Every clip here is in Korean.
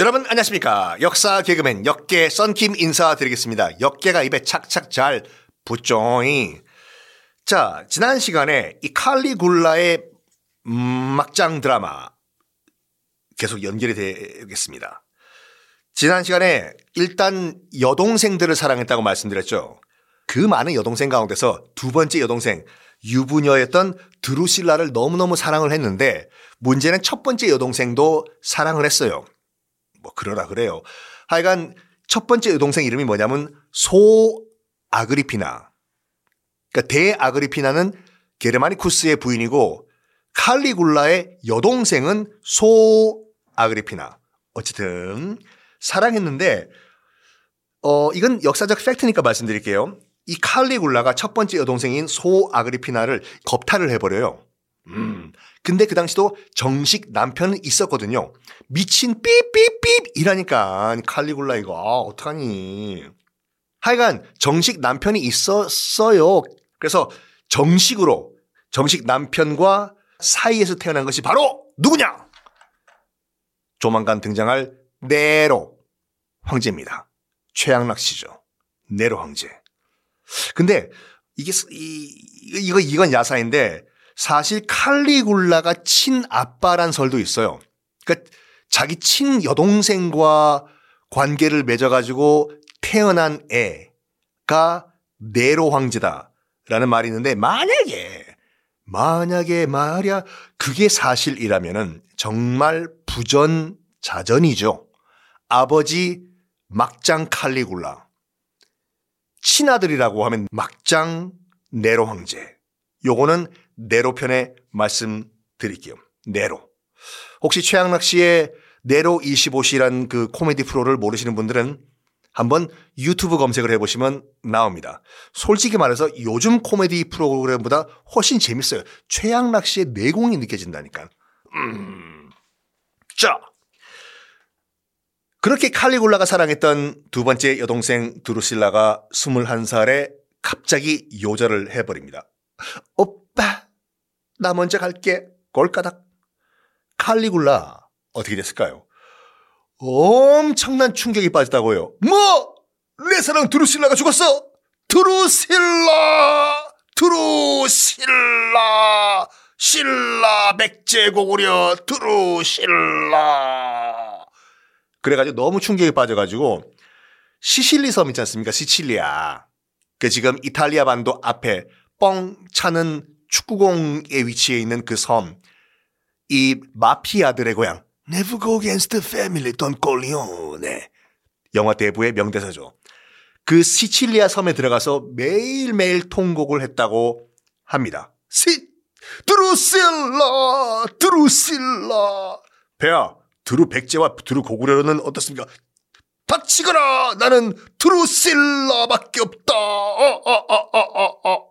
여러분 안녕하십니까? 역사 개그맨 역계 썬킴 인사드리겠습니다. 역계가 입에 착착 잘 붙죠잉. 자 지난 시간에 이 칼리굴라의 음, 막장 드라마 계속 연결이 되겠습니다. 지난 시간에 일단 여동생들을 사랑했다고 말씀드렸죠. 그 많은 여동생 가운데서 두 번째 여동생 유부녀였던 드루실라를 너무너무 사랑을 했는데 문제는 첫 번째 여동생도 사랑을 했어요. 뭐 그러라 그래요. 하여간 첫 번째 여동생 이름이 뭐냐면 소 아그리피나. 그러니까 대 아그리피나는 게르마니쿠스의 부인이고 칼리굴라의 여동생은 소 아그리피나. 어쨌든 사랑했는데 어 이건 역사적 팩트니까 말씀드릴게요. 이 칼리굴라가 첫 번째 여동생인 소 아그리피나를 겁탈을 해버려요. 음. 근데 그 당시도 정식 남편은 있었거든요. 미친 삐삐삐 이라니까 칼리굴라 이거 아, 어떡하니. 하여간 정식 남편이 있었어요. 그래서 정식으로 정식 남편과 사이에서 태어난 것이 바로 누구냐? 조만간 등장할 네로 황제입니다. 최양락 씨죠. 네로 황제. 근데 이게 이, 이거 이건 야사인데 사실 칼리굴라가 친아빠란 설도 있어요. 그러니까 자기 친 여동생과 관계를 맺어가지고 태어난 애가 네로 황제다라는 말이 있는데 만약에 만약에 말야 그게 사실이라면은 정말 부전자전이죠. 아버지 막장 칼리굴라 친아들이라고 하면 막장 네로 황제. 요거는 네로 편에 말씀드릴게요. 네로. 혹시 최양락 씨의 네로 25시란 그 코미디 프로를 모르시는 분들은 한번 유튜브 검색을 해보시면 나옵니다. 솔직히 말해서 요즘 코미디 프로그램보다 훨씬 재밌어요. 최양락 씨의 내공이 느껴진다니까. 음. 자. 그렇게 칼리굴라가 사랑했던 두 번째 여동생 드루실라가 21살에 갑자기 요절을 해버립니다. 오빠, 나 먼저 갈게. 골까닥. 칼리굴라 어떻게 됐을까요? 엄청난 충격이 빠졌다고요. 뭐? 내 사랑 드루실라가 죽었어? 드루실라! 드루실라! 실라 백제고구려 드루실라! 그래가지고 너무 충격이 빠져가지고 시실리 섬 있지 않습니까? 시칠리아. 그 지금 이탈리아 반도 앞에 뻥 차는 축구공의 위치에 있는 그 섬. 이 마피아들의 고향. Never go against the family, Don Corleone. 영화 대부의 명대사죠. 그 시칠리아 섬에 들어가서 매일매일 통곡을 했다고 합니다. 시, 드루실라, 드루실라. 배야, 드루 백제와 드루 고구려는 어떻습니까? 닥치거라! 나는 드루실라밖에 없다! 어, 어, 어,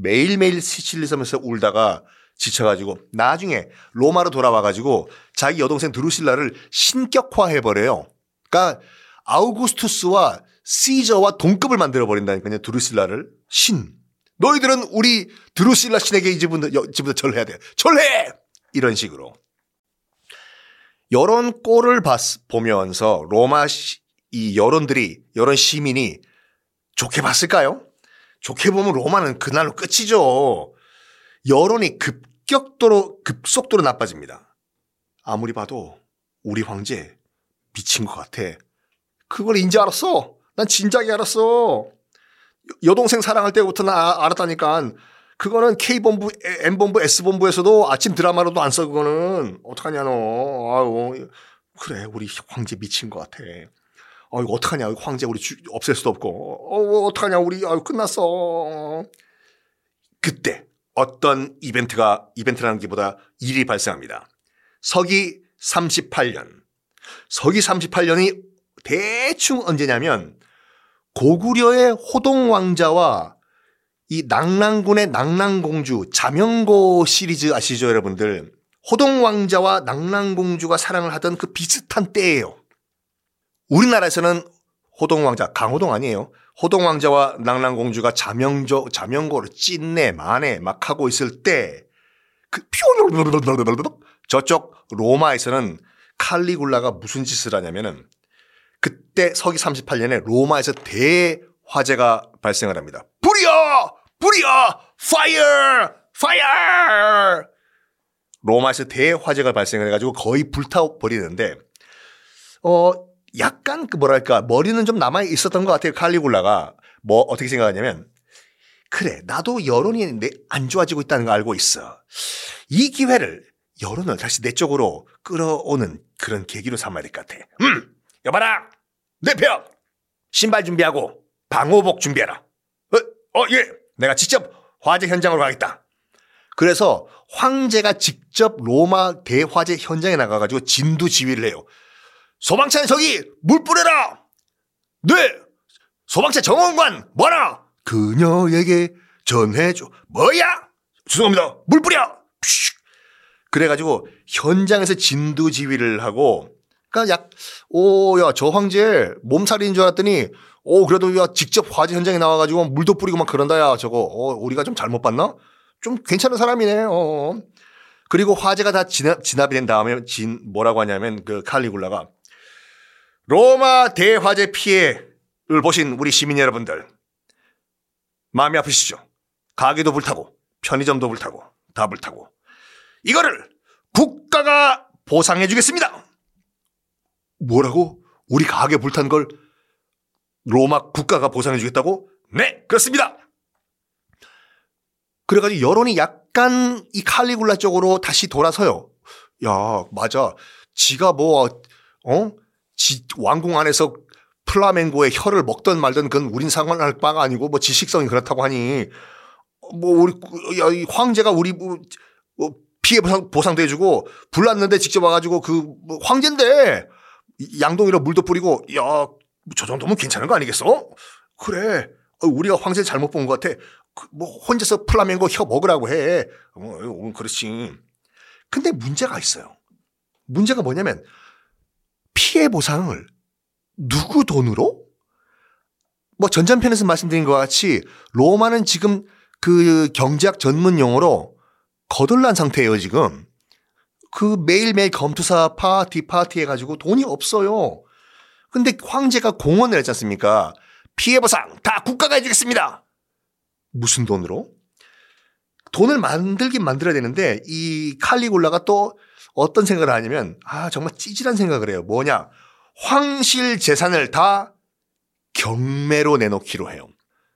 매일매일 시칠리 섬에서 울다가 지쳐가지고 나중에 로마로 돌아와가지고 자기 여동생 드루실라를 신격화해버려요. 그러니까 아우구스투스와 시저와 동급을 만들어버린다니까요. 드루실라를. 신. 너희들은 우리 드루실라 신에게 이제부터, 이제부터 절해야 돼. 절해! 이런 식으로. 이런 꼴을 봤, 보면서 로마 시, 이 여론들이, 여론 시민이 좋게 봤을까요? 좋게 보면 로마는 그날로 끝이죠. 여론이 급격도로, 급속도로 나빠집니다. 아무리 봐도 우리 황제 미친 것 같아. 그걸 인지 알았어. 난 진작에 알았어. 여동생 사랑할 때부터 나 알았다니까. 그거는 K본부, M본부, S본부에서도 아침 드라마로도 안 써, 그거는. 어떡하냐, 너. 아유, 그래, 우리 황제 미친 것 같아. 어, 이거 어떡하냐. 황제 우리 주, 없앨 수도 없고. 어, 어떡하냐. 우리, 아유, 끝났어. 그때 어떤 이벤트가, 이벤트라는 게보다 일이 발생합니다. 서기 38년. 서기 38년이 대충 언제냐면 고구려의 호동 왕자와 이 낭랑군의 낭랑공주 자명고 시리즈 아시죠 여러분들 호동 왕자와 낭랑공주가 사랑을 하던 그 비슷한 때예요 우리나라에서는 호동 왕자 강호동 아니에요 호동 왕자와 낙랑 공주가 자명조 자명고를 찢네 마네 막 하고 있을 때 그 저쪽 로마에서는 칼리굴라가 무슨 짓을 하냐면은 그때 서기 38년에 로마에서 대화재가 발생을 합니다. 불이야! 불이야! 파이어! 파이어! 로마에서 대화재가 발생을 해가지고 거의 불타버리는데, 어, 약간 그 뭐랄까, 머리는 좀 남아 있었던 것 같아요. 칼리굴라가. 뭐, 어떻게 생각하냐면, 그래, 나도 여론이 안 좋아지고 있다는 거 알고 있어. 이 기회를 여론을 다시 내 쪽으로 끌어오는 그런 계기로 삼아야 될 것 같아. 음! 여봐라! 내 편! 신발 준비하고 방호복 준비해라. 어, 어, 예! 내가 직접 화재 현장으로 가겠다. 그래서 황제가 직접 로마 대화재 현장에 나가가지고 진두 지휘를 해요. 소방차에 저기 물 뿌려라! 네! 소방차 정원관 뭐라? 그녀에게 전해줘. 뭐야? 죄송합니다. 물 뿌려! 그래가지고 현장에서 진두 지휘를 하고 그러니까 약, 오, 야, 저 황제 몸살인 줄 알았더니 오, 그래도 야, 직접 화재 현장에 나와가지고 물도 뿌리고 막 그런다, 야, 저거. 어, 우리가 좀 잘못 봤나? 좀 괜찮은 사람이네, 어. 그리고 화재가 다 진압, 진압이 된 다음에 진, 뭐라고 하냐면 그 칼리굴라가 로마 대화재 피해를 보신 우리 시민 여러분들 마음이 아프시죠? 가게도 불타고 편의점도 불타고 다 불타고 이거를 국가가 보상해 주겠습니다. 뭐라고? 우리 가게 불탄 걸 로마 국가가 보상해 주겠다고? 네, 그렇습니다. 그래가지고 여론이 약간 이 칼리굴라 쪽으로 다시 돌아서요. 야, 맞아. 지가 뭐, 어? 지, 왕궁 안에서 플라멩고의 혀를 먹던 말던 그건 우린 상관할 바가 아니고 뭐 지식성이 그렇다고 하니 뭐 우리 황제가 우리 뭐, 뭐 피해 보상, 보상도 해주고 불났는데 직접 와가지고 그뭐 황제인데 양동이로 물도 뿌리고 야 저 정도면 괜찮은 거 아니겠어? 그래 어, 우리가 황제 잘못 본 것 같아. 그뭐 혼자서 플라멩고 혀 먹으라고 해. 어, 그렇지. 근데 문제가 있어요. 문제가 뭐냐면 피해 보상을 누구 돈으로? 뭐 전전편에서 말씀드린 것 같이 로마는 지금 그 경제학 전문 용어로 거덜난 상태예요, 지금. 그 매일매일 검투사 파티 파티 해가지고 돈이 없어요. 근데 황제가 공헌을 했지 않습니까? 피해 보상 다 국가가 해주겠습니다. 무슨 돈으로? 돈을 만들긴 만들어야 되는데 이 칼리굴라가 또 어떤 생각을 하냐면 아 정말 찌질한 생각을 해요. 뭐냐? 황실 재산을 다 경매로 내놓기로 해요.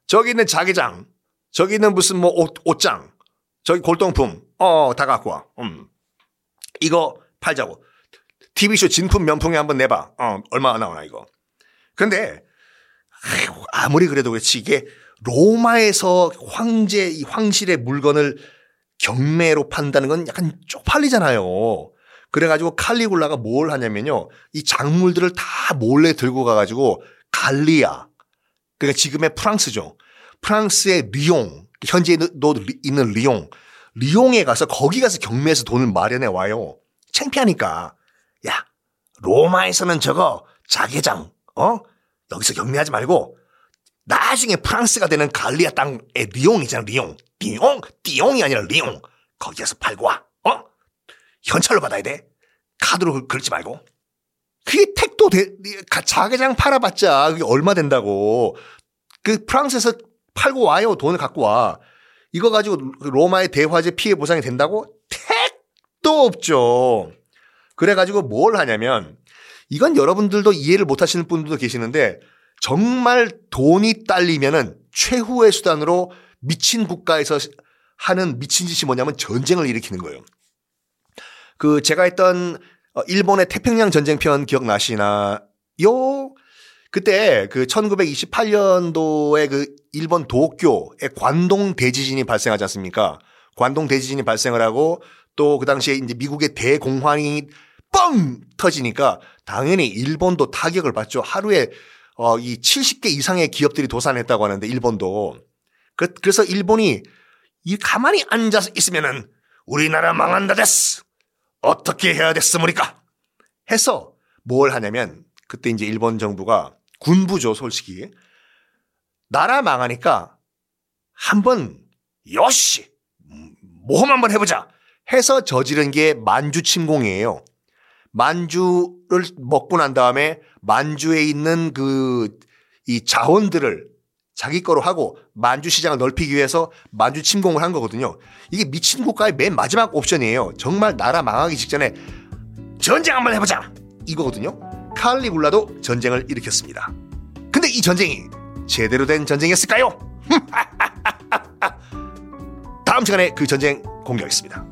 저기 있는 자기장, 저기 있는 무슨 뭐 옷, 옷장, 저기 골동품, 어, 다 갖고 와. 음. 이거 팔자고. TV쇼 진품 명품에 한번 내봐. 어, 얼마나 나오나, 이거. 근데, 아무리 그래도 그렇지, 이게 로마에서 황제, 이 황실의 물건을 경매로 판다는 건 약간 쪽팔리잖아요. 그래가지고 칼리굴라가 뭘 하냐면요. 이 작물들을 다 몰래 들고 가가지고 갈리아. 그러니까 지금의 프랑스죠. 프랑스의 리옹. 현재 있는 리옹. 리옹에 가서 거기 가서 경매에서 돈을 마련해 와요. 창피하니까. 야, 로마에서는 저거 자개장, 어? 여기서 경매하지 말고 나중에 프랑스가 되는 갈리아 땅의 리옹이잖아, 리옹. 리옹? 띠옹이 아니라 리옹. 거기 가서 팔고 와. 어? 현찰로 받아야 돼. 카드로 긁지 말고. 그게 택도 돼. 자개장 팔아봤자 그게 얼마 된다고. 그 프랑스에서 팔고 와요. 돈을 갖고 와. 이거 가지고 로마의 대화재 피해 보상이 된다고? 택도 없죠. 그래가지고 뭘 하냐면 이건 여러분들도 이해를 못 하시는 분들도 계시는데 정말 돈이 딸리면은 최후의 수단으로 미친 국가에서 하는 미친 짓이 뭐냐면 전쟁을 일으키는 거예요. 그 제가 했던 어, 일본의 태평양 전쟁편 기억나시나요? 그때 그 1928년도에 그 일본 도쿄에 관동 대지진이 발생하지 않습니까? 관동 대지진이 발생을 하고 또 그 당시에 이제 미국의 대공황이 뻥 터지니까 당연히 일본도 타격을 받죠. 하루에 어, 이 70개 이상의 기업들이 도산했다고 하는데 일본도. 그, 그래서 일본이 이 가만히 앉아서 있으면은 우리나라 망한다 됐어. 어떻게 해야 됐습니까? 해서 뭘 하냐면 그때 이제 일본 정부가 군부죠, 솔직히. 나라 망하니까 한번 요시 모험 한번 해보자 해서 저지른 게 만주 침공이에요. 만주를 먹고 난 다음에 만주에 있는 그 이 자원들을 자기 거로 하고 만주 시장을 넓히기 위해서 만주 침공을 한 거거든요. 이게 미친 국가의 맨 마지막 옵션이에요. 정말 나라 망하기 직전에 전쟁 한번 해보자 이거거든요. 칼리굴라도 전쟁을 일으켰습니다. 근데 이 전쟁이 제대로 된 전쟁이었을까요? 다음 시간에 그 전쟁 공개하겠습니다.